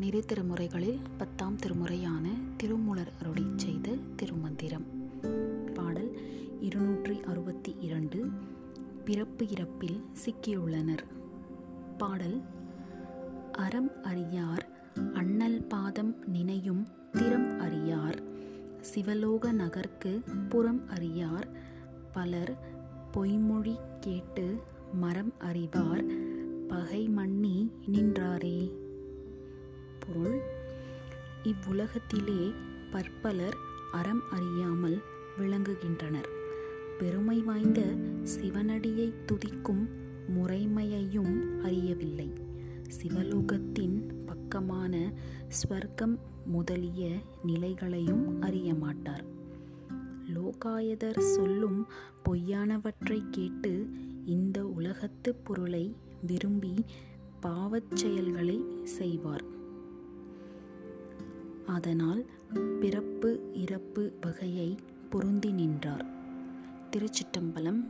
திரு திருமுறைகளில் பத்தாம் திருமுறையான திருமூலர் அருளி செய்த திருமந்திரம். பாடல் இருநூற்றி அறுபத்தி இரண்டு பிறப்பு இறப்பில் சிக்கியுள்ளனர். பாடல் அறம் அறியார் அண்ணல் பாதம் நினையும் திறம் அறியார் சிவலோக நகர்க்கு புறம் அறியார் பலர் பொய்மொழி கேட்டு மரம் அறிவார் பகை மன்னி நின்றாரே. பொருள் இவ்வுலகத்திலே பற்பலர் அறம் அறியாமல் விளங்குகின்றனர். பெருமை வாய்ந்த சிவனடியை துதிக்கும் முறைமையையும் அறியவில்லை. சிவலோகத்தின் பக்கமான ஸ்வர்க்கம் முதலிய நிலைகளையும் அறிய மாட்டார் லோகாயதர் சொல்லும் பொய்யானவற்றை கேட்டு இந்த உலகத்து பொருளை விரும்பி பாவச் செயல்களை செய்வார். அதனால் பிறப்பு இறப்பு வகையை பொருந்தி நின்றார். திருச்சிட்டம்பலம்